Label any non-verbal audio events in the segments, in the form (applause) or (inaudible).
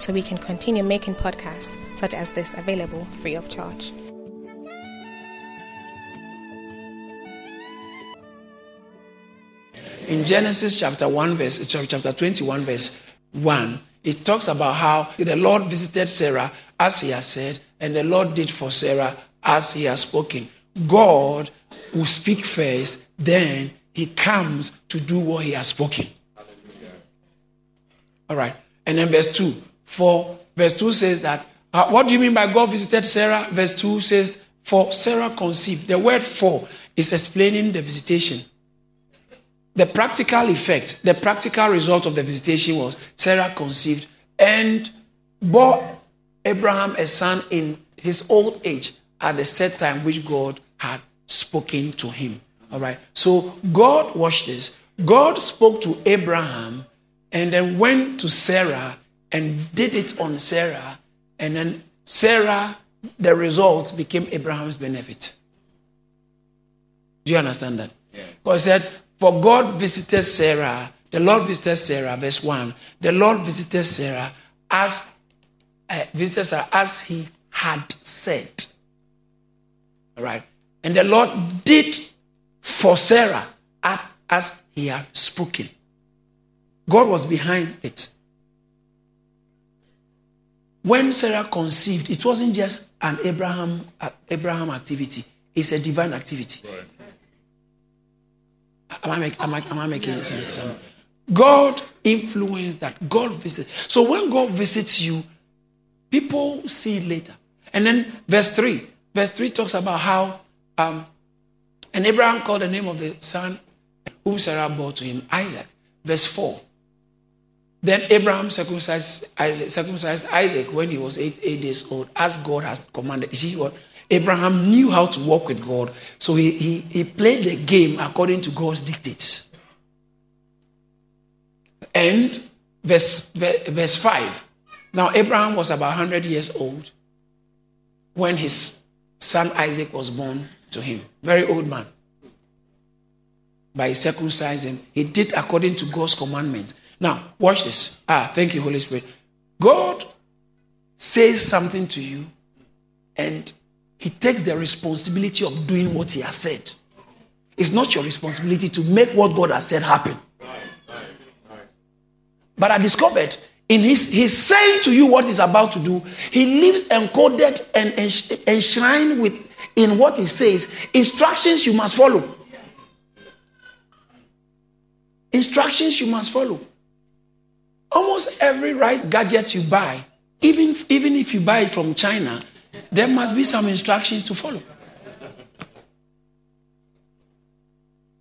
so we can continue making podcasts such as this available free of charge. In Genesis chapter 1, verse eh, chapter 21, verse 1, it talks about how the Lord visited Sarah as he has said, and the Lord did for Sarah as he has spoken. God will speak first, then he comes to do what he has spoken. All right. And then verse 2. For verse 2 says that, uh, what do you mean by God visited Sarah? Verse 2 says, for Sarah conceived. The word for is explaining the visitation. The practical effect, the practical result of the visitation was Sarah conceived and bore Abraham a son in his old age at the set time which God had spoken to him. All right. So God, watched this. God spoke to Abraham and then went to Sarah and did it on Sarah. And then Sarah, the result became Abraham's benefit. Do you understand that? Yeah. God said, For God visited Sarah, the Lord visited Sarah, verse 1. The Lord visited Sarah as uh, visited Sarah as he had said. All right. And the Lord did for Sarah as he had spoken. God was behind it. When Sarah conceived, it wasn't just an Abraham, uh, Abraham activity, it's a divine activity. Right. Am, I make, am, I, am I making sense? God influenced that. God visits. So when God visits you, people see it later. And then verse 3. Verse 3 talks about how um, and Abraham called the name of the son whom Sarah bore to him Isaac. Verse 4. Then Abraham circumcised Isaac, circumcised Isaac when he was eight, eight days old, as God has commanded. You see what? Abraham knew how to walk with God, so he, he, he played the game according to God's dictates. And verse, verse 5. Now, Abraham was about 100 years old when his son Isaac was born to him. Very old man. By circumcising, he did according to God's commandment. Now, watch this. Ah, thank you, Holy Spirit. God says something to you, and he takes the responsibility of doing what he has said. It's not your responsibility to make what God has said happen. But I discovered in his he's saying to you what he's about to do, he leaves encoded and enshrined with in what he says, instructions you must follow. Instructions you must follow. Almost every right gadget you buy, even, even if you buy it from China, there must be some instructions to follow.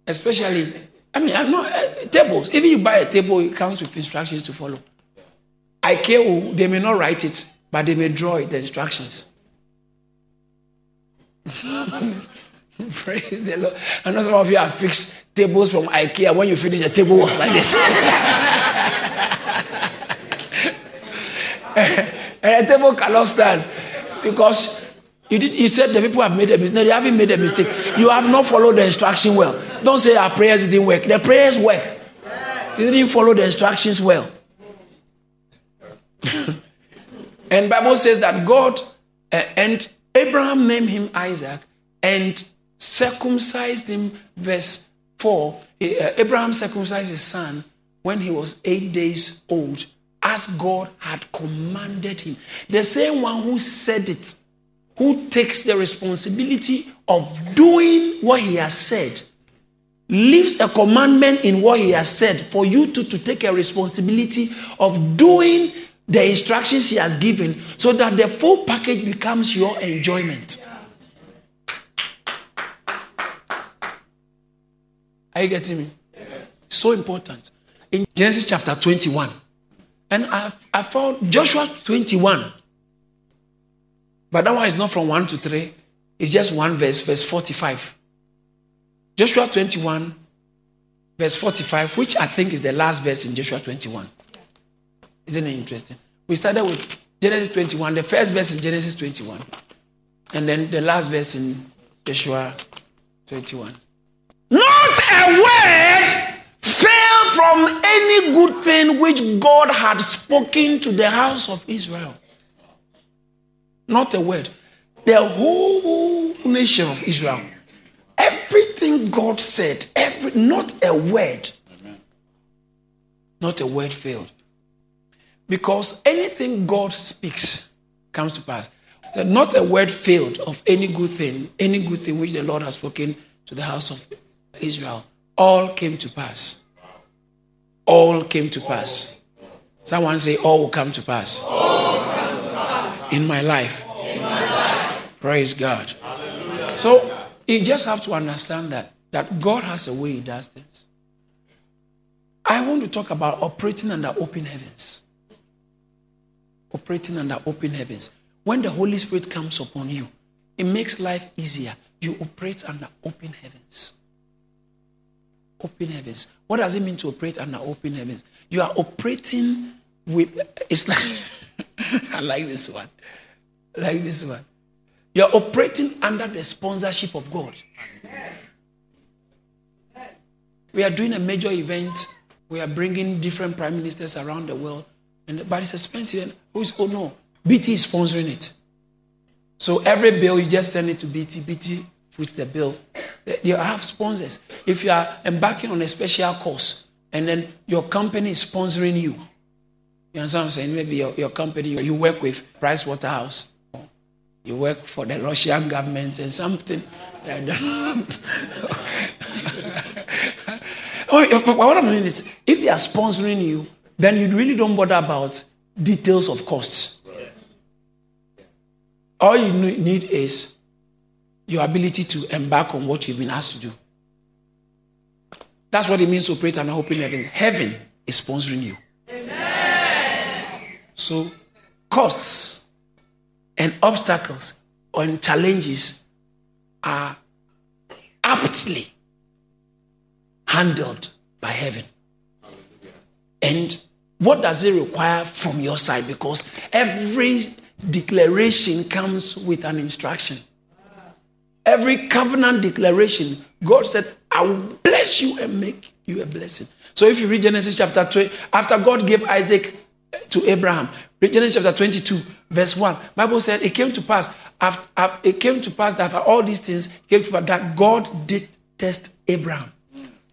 Especially, I mean, I'm not uh, tables. Even you buy a table, it comes with instructions to follow. IKEA, they may not write it, but they may draw it, the instructions. (laughs) Praise the Lord. I know some of you have fixed tables from IKEA. When you finish, the table was like this. (laughs) and a table cannot stand because you, did, you said the people have made a mistake. They haven't made a mistake. You have not followed the instruction well. Don't say our prayers didn't work. The prayers work. You didn't follow the instructions well. (laughs) and Bible says that God uh, and Abraham named him Isaac and circumcised him, verse 4. Eh, Abraham circumcised his son when he was eight days old, as God had commanded him. The same one who said it, who takes the responsibility of doing what he has said, leaves a commandment in what he has said for you to, to take a responsibility of doing the instructions he has given so that the full package becomes your enjoyment. Are you getting me? So important. In Genesis chapter 21, and I, I found Joshua 21. But that one is not from 1 to 3. It's just one verse, verse 45. Joshua 21, verse 45, which I think is the last verse in Joshua 21. Isn't it interesting? We started with Genesis 21, the first verse in Genesis 21, and then the last verse in Joshua 21. Not a word from any good thing which God had spoken to the house of Israel. Not a word. The whole nation of Israel. Everything God said, every, not a word. Not a word failed. Because anything God speaks comes to pass. So not a word failed of any good thing, any good thing which the Lord has spoken to the house of Israel. All came to pass. All came to pass. Someone say, All will come to pass. Come to pass. In, my life. In my life. Praise God. Hallelujah. So you just have to understand that that God has a way He does things. I want to talk about operating under open heavens. Operating under open heavens. When the Holy Spirit comes upon you, it makes life easier. You operate under open heavens. Open heavens. What does it mean to operate under open heavens? You are operating with, it's like, (laughs) I like this one. Like this one. You are operating under the sponsorship of God. We are doing a major event. We are bringing different prime ministers around the world. And, but it's expensive. And Who's, oh no, BT is sponsoring it. So every bill, you just send it to BT. BT puts the bill. You have sponsors. If you are embarking on a special course and then your company is sponsoring you, you understand what I'm saying? Maybe your, your company, you work with Price Waterhouse, you work for the Russian government and something. (laughs) oh, what I mean is, if they are sponsoring you, then you really don't bother about details of costs. All you need is your ability to embark on what you've been asked to do. That's what it means to operate an open heaven. Heaven is sponsoring you. Amen. So, costs and obstacles and challenges are aptly handled by heaven. And what does it require from your side? Because every declaration comes with an instruction. Every covenant declaration, God said, I will bless you and make you a blessing. So if you read Genesis chapter 20, after God gave Isaac eh, to Abraham, read Genesis chapter 22, verse 1. Bible said it came to pass, after, it came to pass that after all these things came to pass that God did test Abraham.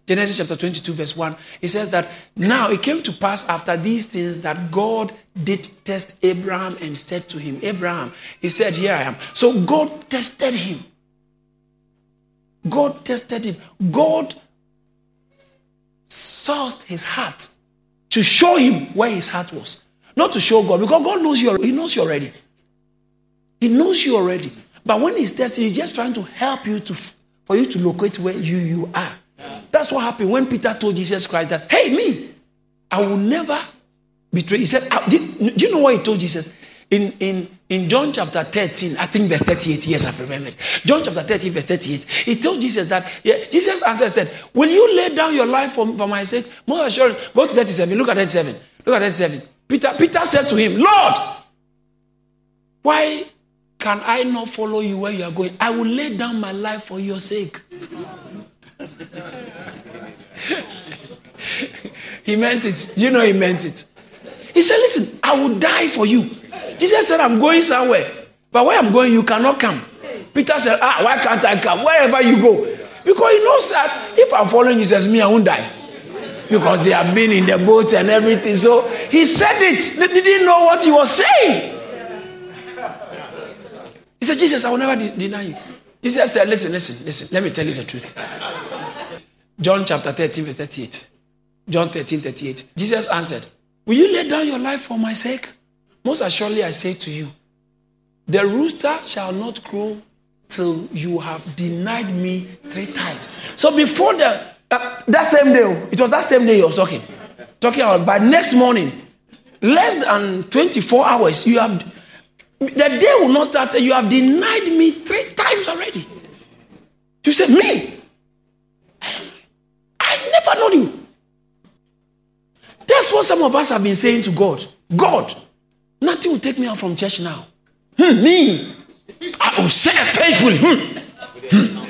Genesis chapter 22, verse 1, it says that now it came to pass after these things that God did test Abraham and said to him, Abraham, he said, Here I am. So God tested him. God tested him. God sourced his heart to show him where his heart was. Not to show God, because God knows you, he knows you already. He knows you already. But when he's testing, he's just trying to help you to, for you to locate where you, you are. That's what happened when Peter told Jesus Christ that, hey, me, I will never betray. He said, ah, do you know what he told Jesus? In, in, in John chapter 13, I think verse 38, yes, I've remembered. John chapter 13, verse 38, he told Jesus that, yeah, Jesus answered, said, Will you lay down your life for, for my sake? More assurance. Go to 37, look at 37. Look at 37. Peter, Peter said to him, Lord, why can I not follow you where you are going? I will lay down my life for your sake. (laughs) he meant it. You know, he meant it. He said, Listen, I will die for you. Jesus said, I'm going somewhere. But where I'm going, you cannot come. Peter said, Ah, why can't I come? Wherever you go. Because he knows that if I'm following Jesus, me, I won't die. Because they have been in the boat and everything. So he said it. They didn't know what he was saying. He said, Jesus, I will never de- deny you. Jesus said, Listen, listen, listen. Let me tell you the truth. John chapter 13, verse 38. John 13, 38. Jesus answered, Will you lay down your life for my sake? Most assuredly, I say to you, the rooster shall not crow till you have denied me three times. So before the uh, that same day, it was that same day he was talking, talking about. By next morning, less than 24 hours, you have The day will not start. You have denied me three times already. You said, Me? I. I never know you. That's what some of us have been saying to God. God, nothing will take me out from church now. Hmm, me. I will serve faithfully. Hmm. Hmm.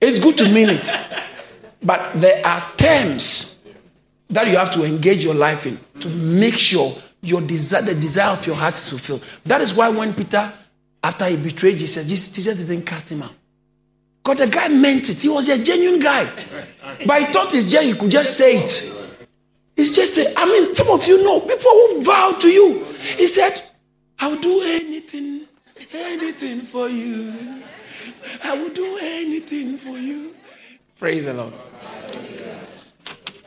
it's good to mean it. But there are terms that you have to engage your life in to make sure your desire, the desire of your heart is fulfilled. That is why when Peter, after he betrayed Jesus, Jesus didn't cast him out. Because the guy meant it. He was a genuine guy. But he thought his genuine, he could just say it. It's just, a, I mean, some of you know people who vow to you. He said, I'll do anything, anything for you. I will do anything for you. Praise the Lord.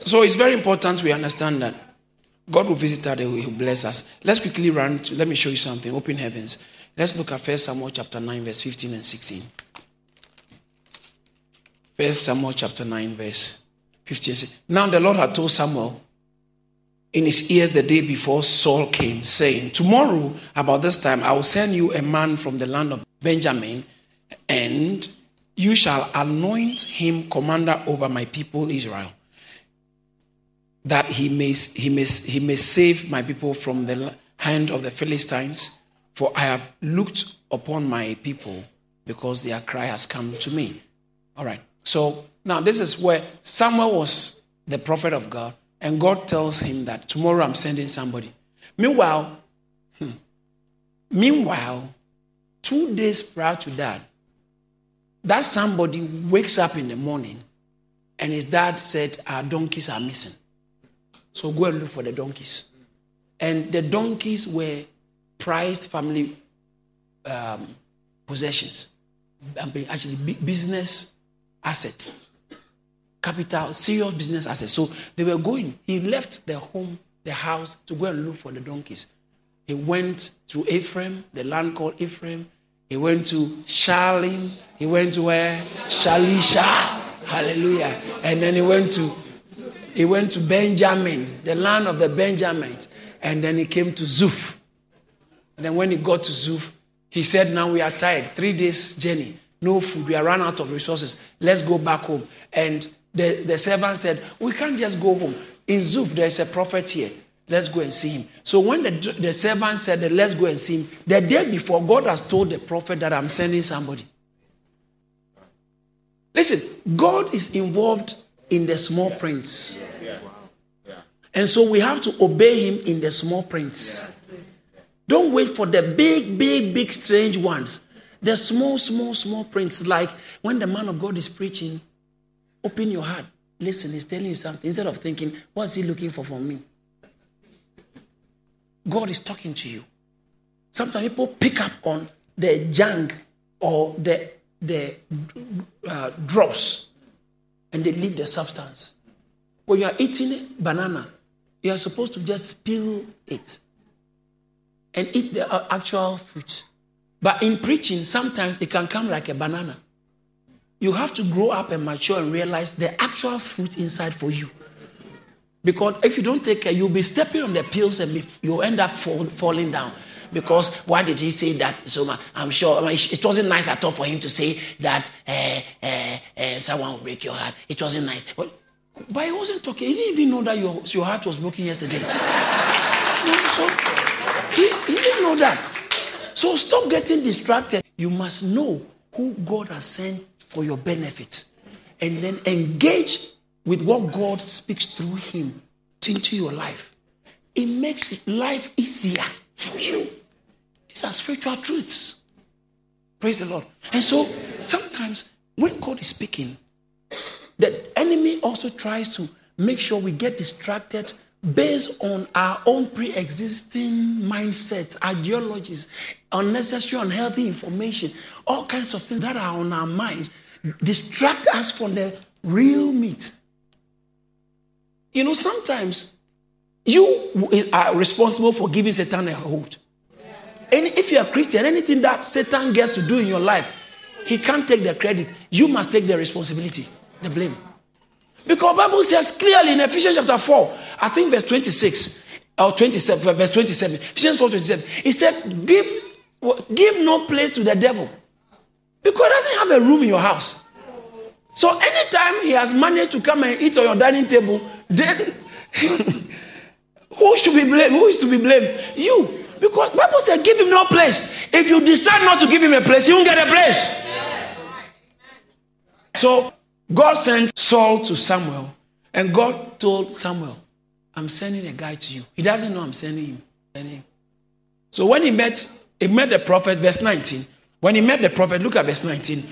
So it's very important we understand that God will visit us, and He will bless us. Let's quickly run to, let me show you something. Open heavens. Let's look at First Samuel chapter 9, verse 15 and 16. First Samuel chapter 9, verse 15. says, Now the Lord had told Samuel in his ears the day before Saul came, saying, Tomorrow, about this time, I will send you a man from the land of Benjamin, and you shall anoint him commander over my people Israel that he may, he, may, he may save my people from the hand of the Philistines. For I have looked upon my people because their cry has come to me. All right. So now this is where Samuel was the prophet of God, and God tells him that tomorrow I'm sending somebody. Meanwhile, hmm, meanwhile, two days prior to that, that somebody wakes up in the morning and his dad said, Our donkeys are missing. So go and look for the donkeys. And the donkeys were prized family um, possessions, actually business assets, capital, serious business assets. So they were going. He left the home, the house, to go and look for the donkeys. He went to Ephraim, the land called Ephraim. He went to Shalim. He went to where? Shalisha. Hallelujah. And then he went to he went to Benjamin, the land of the Benjamites, and then he came to Zuph. And then when he got to Zuph, he said, Now we are tired. Three days journey, no food. We are run out of resources. Let's go back home. And the, the servant said, We can't just go home. In Zuph, there's a prophet here. Let's go and see him. So when the, the servant said that let's go and see him, the day before, God has told the prophet that I'm sending somebody. Listen, God is involved in the small prints. And so we have to obey him in the small prints. Don't wait for the big, big, big, strange ones. The small, small, small prints, like when the man of God is preaching, open your heart. Listen, he's telling you something. Instead of thinking, what's he looking for from me? God is talking to you. Sometimes people pick up on the junk or the, the uh, dross and they leave the substance. When you are eating banana, you are supposed to just peel it and eat the uh, actual fruit. But in preaching, sometimes it can come like a banana. You have to grow up and mature and realize the actual fruit inside for you. Because if you don't take care, you'll be stepping on the peels and you'll end up fall, falling down. Because why did he say that so I'm sure it wasn't nice at all for him to say that uh, uh, uh, someone will break your heart. It wasn't nice. But, but he wasn't talking. He didn't even know that your, your heart was broken yesterday. (laughs) so he, he didn't know that. So stop getting distracted. You must know who God has sent for your benefit. And then engage with what God speaks through him into your life. It makes life easier for you. These are spiritual truths. Praise the Lord. And so sometimes when God is speaking, the enemy also tries to make sure we get distracted based on our own pre existing mindsets, ideologies, unnecessary, unhealthy information, all kinds of things that are on our mind, distract us from the real meat. You know, sometimes you are responsible for giving Satan a hold. And if you're a Christian, anything that Satan gets to do in your life, he can't take the credit. You must take the responsibility, the blame. Because Bible says clearly in Ephesians chapter 4, I think verse 26 or 27, verse 27, Ephesians 4 27, he said, give, give no place to the devil. Because he doesn't have a room in your house. So anytime he has managed to come and eat on your dining table, then (laughs) who should be blamed? Who is to be blamed? You. Because Bible said, give him no place. If you decide not to give him a place, he won't get a place. Yes. So God sent Saul to Samuel, and God told Samuel, I'm sending a guy to you. He doesn't know I'm sending him. Sending him. So when he met, he met the prophet, verse 19. When he met the prophet, look at verse 19.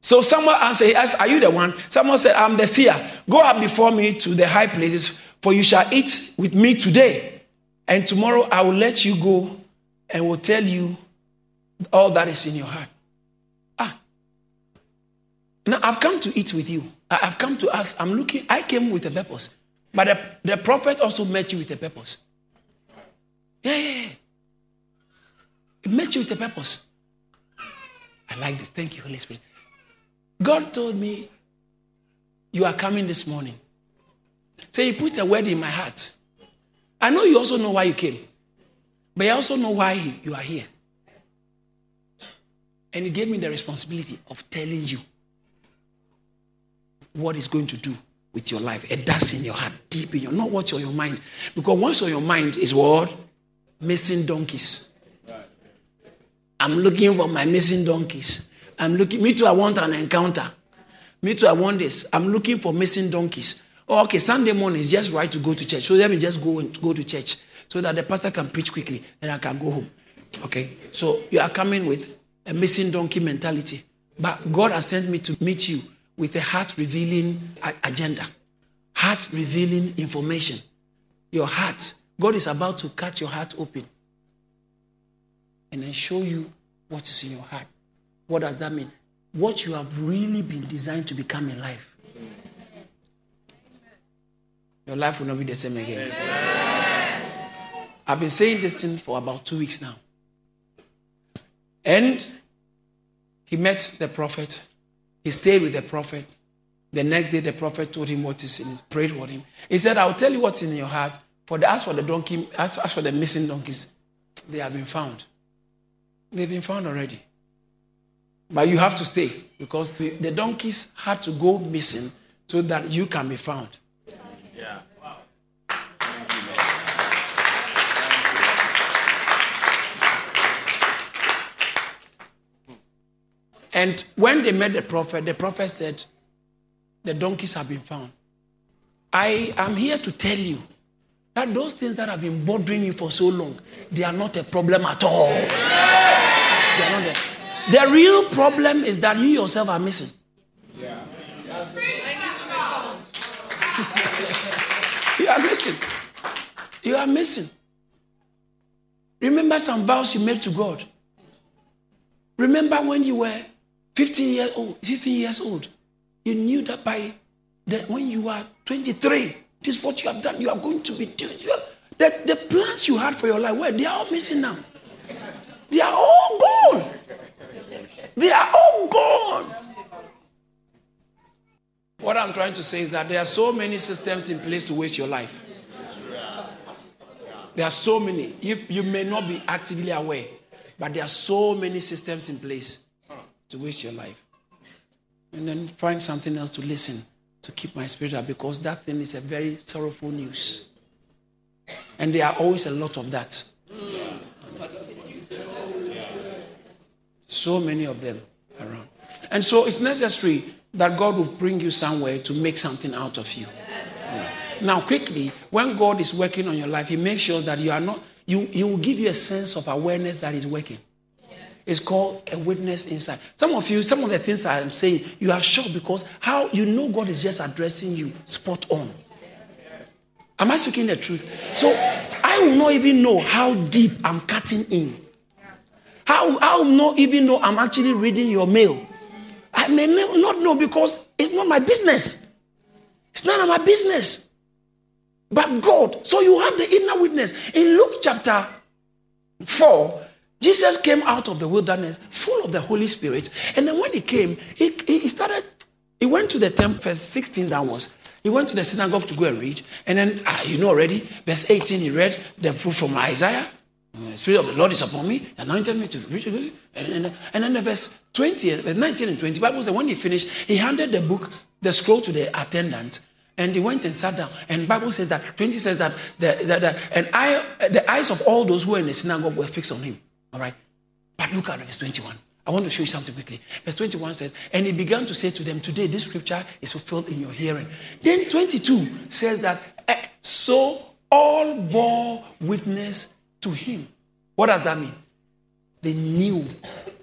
So someone answered, he asked, Are you the one? Someone said, I'm the seer. Go up before me to the high places, for you shall eat with me today. And tomorrow I will let you go and will tell you all that is in your heart. Now I've come to eat with you. I've come to ask. I'm looking, I came with a purpose. But the, the prophet also met you with a purpose. Yeah, yeah, yeah. He met you with a purpose. I like this. Thank you, Holy Spirit. God told me, You are coming this morning. So He put a word in my heart. I know you also know why you came, but you also know why you are here. And He gave me the responsibility of telling you what He's going to do with your life. It does in your heart, deep in your, not what's on your mind. Because what's on your mind is what? Missing donkeys. I'm looking for my missing donkeys. I'm looking, me too, I want an encounter. Me too, I want this. I'm looking for missing donkeys. Oh, okay, Sunday morning is just right to go to church. So let me just go and go to church so that the pastor can preach quickly and I can go home. Okay? So you are coming with a missing donkey mentality. But God has sent me to meet you with a heart revealing agenda, heart revealing information. Your heart, God is about to cut your heart open and then show you what is in your heart. What does that mean? What you have really been designed to become in life. Your life will not be the same again. I've been saying this thing for about two weeks now. And he met the prophet. He stayed with the prophet. The next day, the prophet told him what is in his, prayed for him. He said, I'll tell you what's in your heart. For the, as for the donkey, as, as for the missing donkeys, they have been found. They've been found already. But you have to stay because the, donkeys had to go missing so that you can be found. Yeah. And when they met the prophet, the prophet said, The donkeys have been found. I am here to tell you that those things that have been bothering you for so long, they are not a problem at all. They are not there. The real problem is that you yourself are missing. You are missing. You are missing. Remember some vows you made to God. Remember when you were 15 years old, 15 years old. You knew that by the, when you are 23, this is what you have done. You are going to be doing. The, the plans you had for your life, well, they are all missing now. They are all gone. They are all gone. What I'm trying to say is that there are so many systems in place to waste your life. There are so many. If you may not be actively aware, but there are so many systems in place to waste your life. And then find something else to listen to keep my spirit up because that thing is a very sorrowful news. And there are always a lot of that. So many of them around. And so it's necessary that God will bring you somewhere to make something out of you. Now, quickly, when God is working on your life, He makes sure that you are not, you, He will give you a sense of awareness that He's working. It's called a witness inside. Some of you, some of the things I'm saying, you are shocked because how you know God is just addressing you spot on. Am I speaking the truth? So I will not even know how deep I'm cutting in. How I will not even know I'm actually reading your mail. I may not know because it's not my business. It's none of my business. But God. So you have the inner witness. In Luke chapter 4, Jesus came out of the wilderness full of the Holy Spirit. And then when he came, he, he started He went to the temple, verse 16 downwards. He went to the synagogue to go and read. And then, ah, you know already, verse 18, he read the proof from Isaiah. The Spirit of the Lord is upon me, anointed me to read. And, and, and then the verse 20, verse 19 and 20, Bible says when he finished, he handed the book, the scroll to the attendant, and he went and sat down. And Bible says that 20 says that the, the, the, and I, the eyes of all those who were in the synagogue were fixed on him. All right. But look at verse 21. I want to show you something quickly. Verse 21 says, And he began to say to them, Today this scripture is fulfilled in your hearing. Then 22 says that, eh, So all bore witness to him. What does that mean? They knew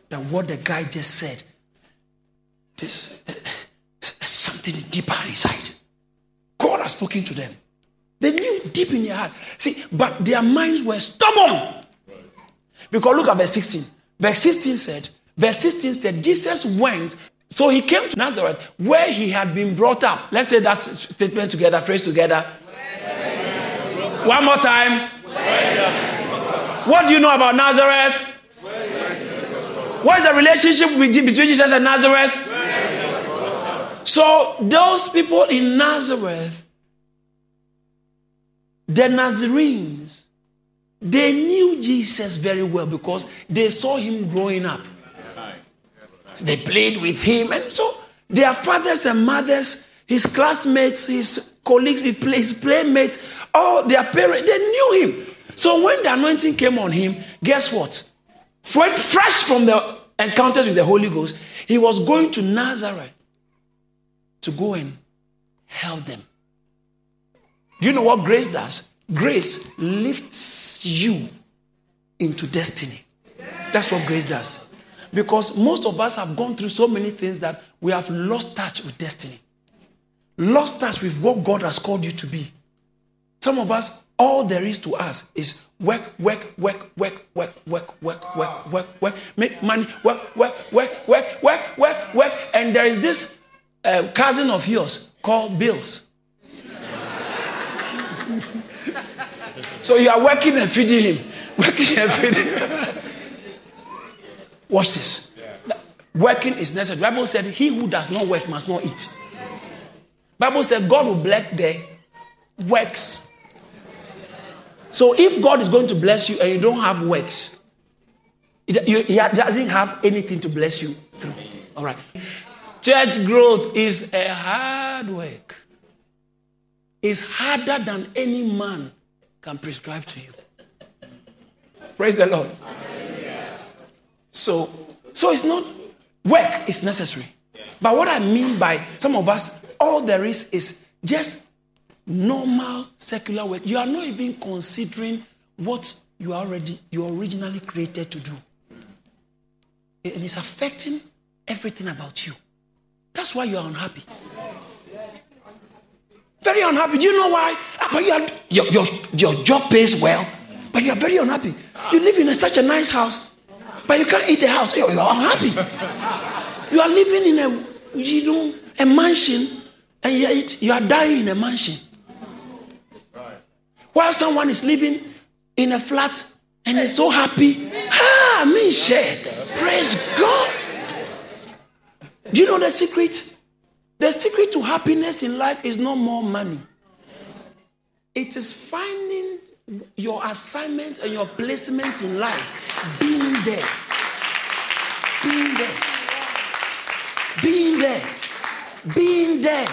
that what the guy just said, this, there's something deeper inside. God has spoken to them. They knew deep in their heart. See, but their minds were stubborn. Because look at verse 16. Verse 16 said, verse 16 said, Jesus went, so he came to Nazareth where he had been brought up. Let's say that statement together, phrase together. One more time. What do you know about Nazareth? What is the relationship between Jesus and Nazareth? So, those people in Nazareth, the Nazarenes, they knew Jesus very well because they saw him growing up. They played with him, and so their fathers and mothers, his classmates, his colleagues, his playmates, all their parents, they knew him. So when the anointing came on him, guess what? Fresh from the encounters with the Holy Ghost, he was going to Nazareth to go and help them. Do you know what grace does? Grace lifts you into destiny. That's what grace does. Because most of us have gone through so many things that we have lost touch with destiny, lost touch with what God has called you to be. Some of us, all there is to us is work, work, work, work, work, work, work, work, work, work, make money, work, work, work, work, work, work, work. And there is this uh, cousin of yours called Bills. So you are working and feeding him, (laughs) working and feeding him. Watch this. Working is necessary. Bible said, "He who does not work must not eat." Bible said, "God will bless the works." So if God is going to bless you and you don't have works, He doesn't have anything to bless you through. All right. Church growth is a hard work. It's harder than any man can prescribe to you. Praise the Lord. So, so it's not work is necessary. But what I mean by some of us, all there is is just normal secular work. You are not even considering what you are already you originally created to do. And it's affecting everything about you. That's why you are unhappy. Very unhappy. Do you know why? Ah, but you are, your, your, your job pays well, but you are very unhappy. You live in a, such a nice house, but you can't eat the house. You are unhappy. You are living in a you know a mansion, and yet you are dying in a mansion. While someone is living in a flat and is so happy, ah, me share. Praise God. Do you know the secret? The secret to happiness in life is not more money. It is finding your assignment and your placement in life, being there. Being there. Being there. Being there.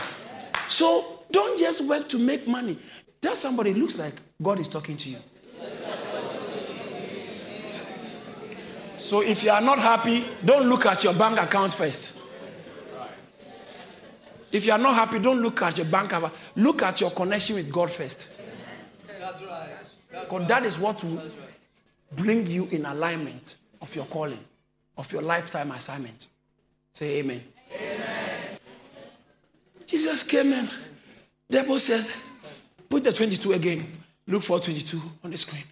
So don't just work to make money. Tell somebody, it looks like God is talking to you. So if you are not happy, don't look at your bank account first. If you are not happy, don't look at your bank account. Look at your connection with God first. That's right. Because that is what will bring you in alignment of your calling, of your lifetime assignment. Say amen. Amen. Jesus came and the Bible says, put the 22 again. Look for 22 on the screen.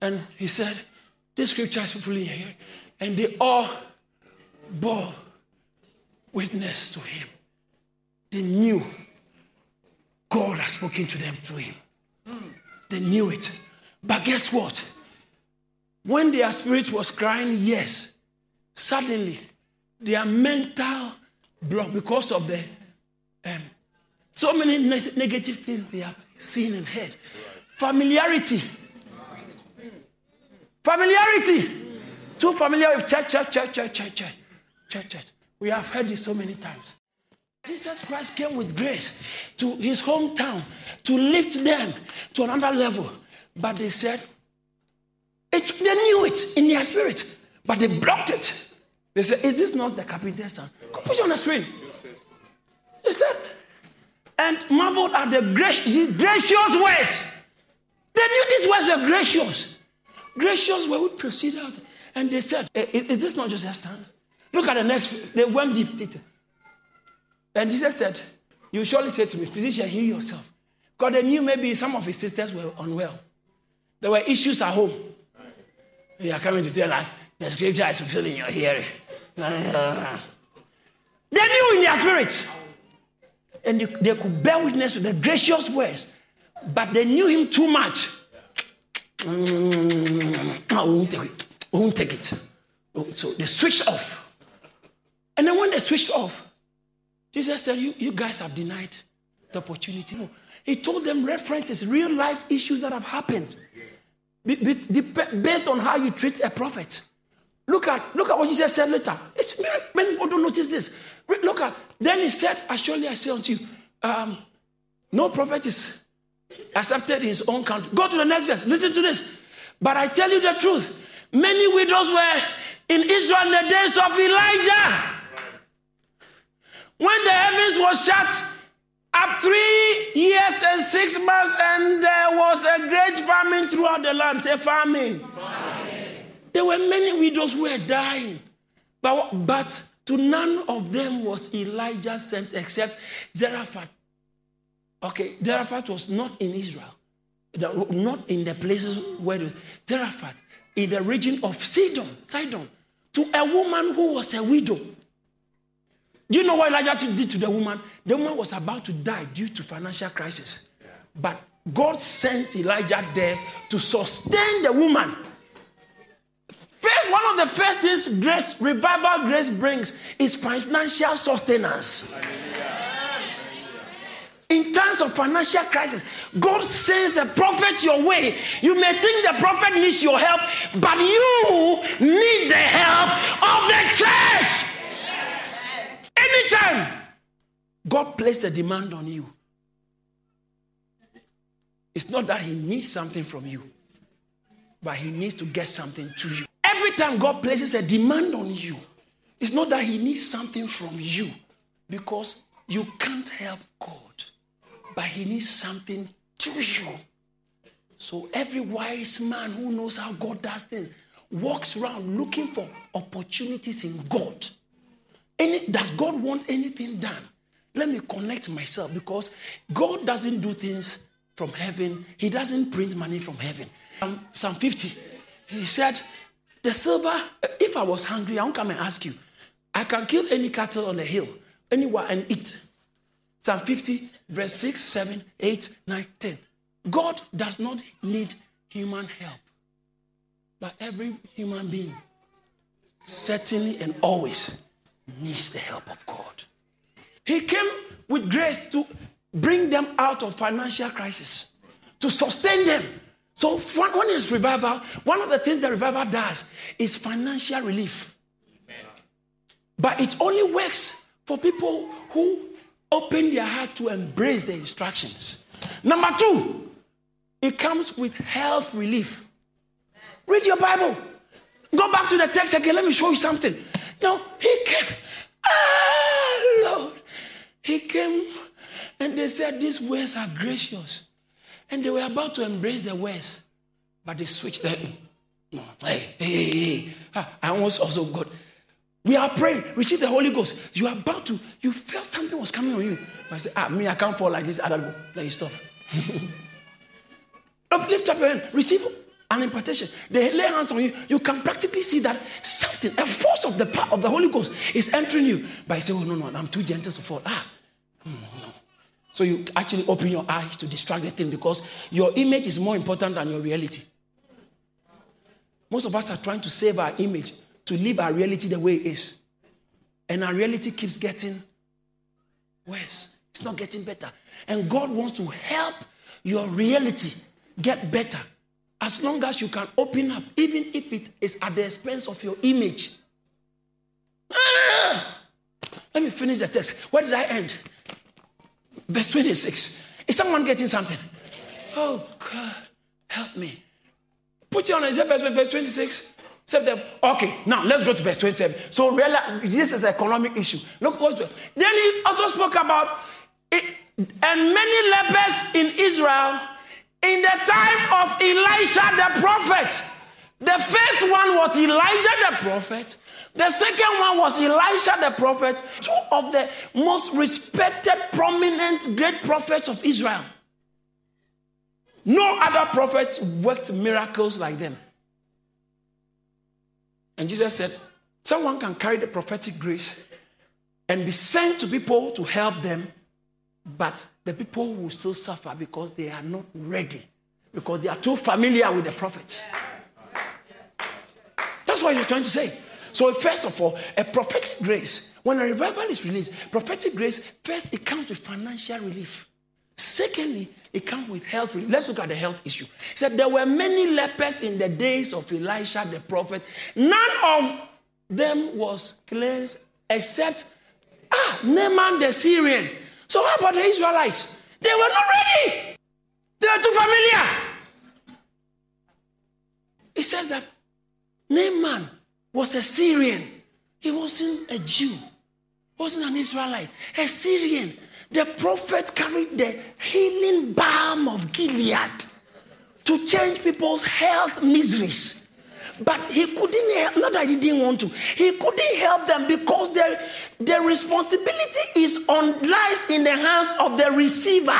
And he said, This scripture is fully here. And they all bore witness to him. They knew God had spoken to them through him. They knew it. But guess what? When their spirit was crying, yes, suddenly their mental block, because of the um, so many ne- negative things they have seen and heard. Familiarity. Familiarity. Too familiar with church, church, church, church, church, church, church, church. We have heard this so many times. Jesus Christ came with grace to his hometown to lift them to another level. But they said, it, they knew it in their spirit, but they blocked it. They said, Is this not the carpenter's son? Go put it on the screen. They said, and marveled at the gracious, ways. They knew these words were gracious. Gracious where we proceed out. And they said, eh, is, is this not just a stand? Look at the next. They went deep. And Jesus said, You surely say to me, Physician, heal yourself. God they knew maybe some of his sisters were unwell. There were issues at home. You are coming to tell us the scripture is fulfilling your hearing. (laughs) They knew in their spirit. And they, could bear witness to the gracious words. But they knew him too much. Mm, (sniffs) I won't take it. I won't take it. So they switched off. And then when they switched off, Jesus said, You, you guys have denied the opportunity. He told them references, real life issues that have happened based on how you treat a prophet. Look at, look at what Jesus said later. It's, many people don't notice this. Look at, then he said, Surely I say unto you, um, no prophet is accepted in his own country. Go to the next verse. Listen to this. But I tell you the truth. Many widows were in Israel in the days of Elijah. When the heavens was shut up three years and six months, and there was a great famine throughout the land. Say famine. famine. There were many widows who were dying. But, but to none of them was Elijah sent except Zarephath. Okay, Zarephath was not in Israel, not in the places where Zarephath, in the region of Sidon, Sidon, to a woman who was a widow. Do you know what Elijah did to the woman? The woman was about to die due to financial crisis. But God sent Elijah there to sustain the woman. First, one of the first things grace, revival grace brings is financial sustenance. In times of financial crisis, God sends a prophet your way. You may think the prophet needs your help, but you need the help of the church. Anytime God placed a demand on you, it's not that He needs something from you, but He needs to get something to you. Every time God places a demand on you, it's not that He needs something from you, because you can't help God, but He needs something to you. So every wise man who knows how God does things walks around looking for opportunities in God any, does God want anything done? Let me connect myself because God doesn't do things from heaven. He doesn't print money from heaven. Um, Psalm 50, he said, The silver, if I was hungry, I won't come and ask you. I can kill any cattle on the hill, anywhere, and eat. Psalm 50, verse 6, 7, 8, 9, 10. God does not need human help, but every human being, certainly and always, needs the help of God. He came with grace to bring them out of financial crisis, to sustain them. So when it's revival, one of the things that revival does is financial relief. But it only works for people who open their heart to embrace the instructions. Number two, it comes with health relief. Read your Bible. Go back to the text again. Let me show you something. Now, he came. Ah, Lord. He came and they said, These words are gracious. And they were about to embrace the words, but they switched. Hey, hey, hey, hey. Ah, I almost also got. We are praying, receive the Holy Ghost. You are about to, you felt something was coming on you. But I said, Ah, me, I can't fall like this. I don't go. Let you stop. (laughs) Up, lift up your hand, receive an impartation. They lay hands on you. You can practically see that something, a force of the power of the Holy Ghost is entering you. But you say, oh, no, no, I'm too gentle to fall. Ah, hmm, no. So you actually open your eyes to distract the thing because your image is more important than your reality. Most of us are trying to save our image, to live our reality the way it is. And our reality keeps getting worse. It's not getting better. And God wants to help your reality get better as long as you can open up, even if it is at the expense of your image. Ah! Let me finish the text. Where did I end? Verse 26. Is someone getting something? Oh, God, help me. Put it on, is verse 26? Okay, now let's go to verse 27. So realize this is an economic issue. Look what then he also spoke about it, and many lepers in Israel in the time of Elisha the prophet. The first one was Elijah the prophet. The second one was Elisha the prophet. Two of the most respected, prominent, great prophets of Israel. No other prophets worked miracles like them. And Jesus said, Someone can carry the prophetic grace and be sent to people to help them, but the people will still suffer because they are not ready, because they are too familiar with the prophet. That's what you're trying to say. So, first of all, a prophetic grace, when a revival is released, prophetic grace, first it comes with financial relief. Secondly, it comes with health. Relief. Let's look at the health issue. He said there were many lepers in the days of Elisha the prophet. None of them was cleansed except ah Naaman the Syrian. So how about the Israelites? They were not ready. They were too familiar. He says that Naaman was a Syrian. He wasn't a Jew. Wasn't an Israelite. A Syrian the prophet carried the healing balm of Gilead to change people's health miseries. But he couldn't help, not that he didn't want to, he couldn't help them because their, their responsibility is on lies in the hands of the receiver,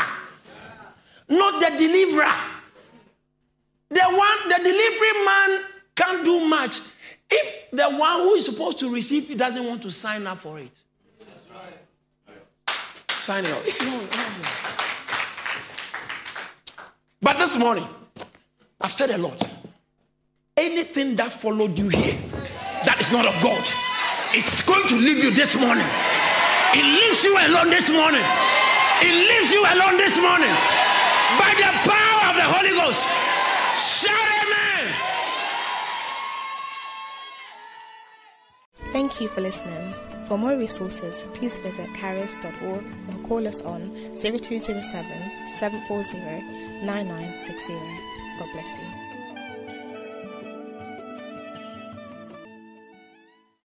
not the deliverer. The one, the delivery man can't do much if the one who is supposed to receive it doesn't want to sign up for it sign it don't, but this morning, I've said a lot. Anything that followed you here that is not of God, it's going to leave you this morning. It leaves you alone this morning. It leaves you alone this morning. By the power of the Holy Ghost. Shout amen. Thank you for listening. For more resources, please visit charis.org or call us on 0207 740 9960. God bless you.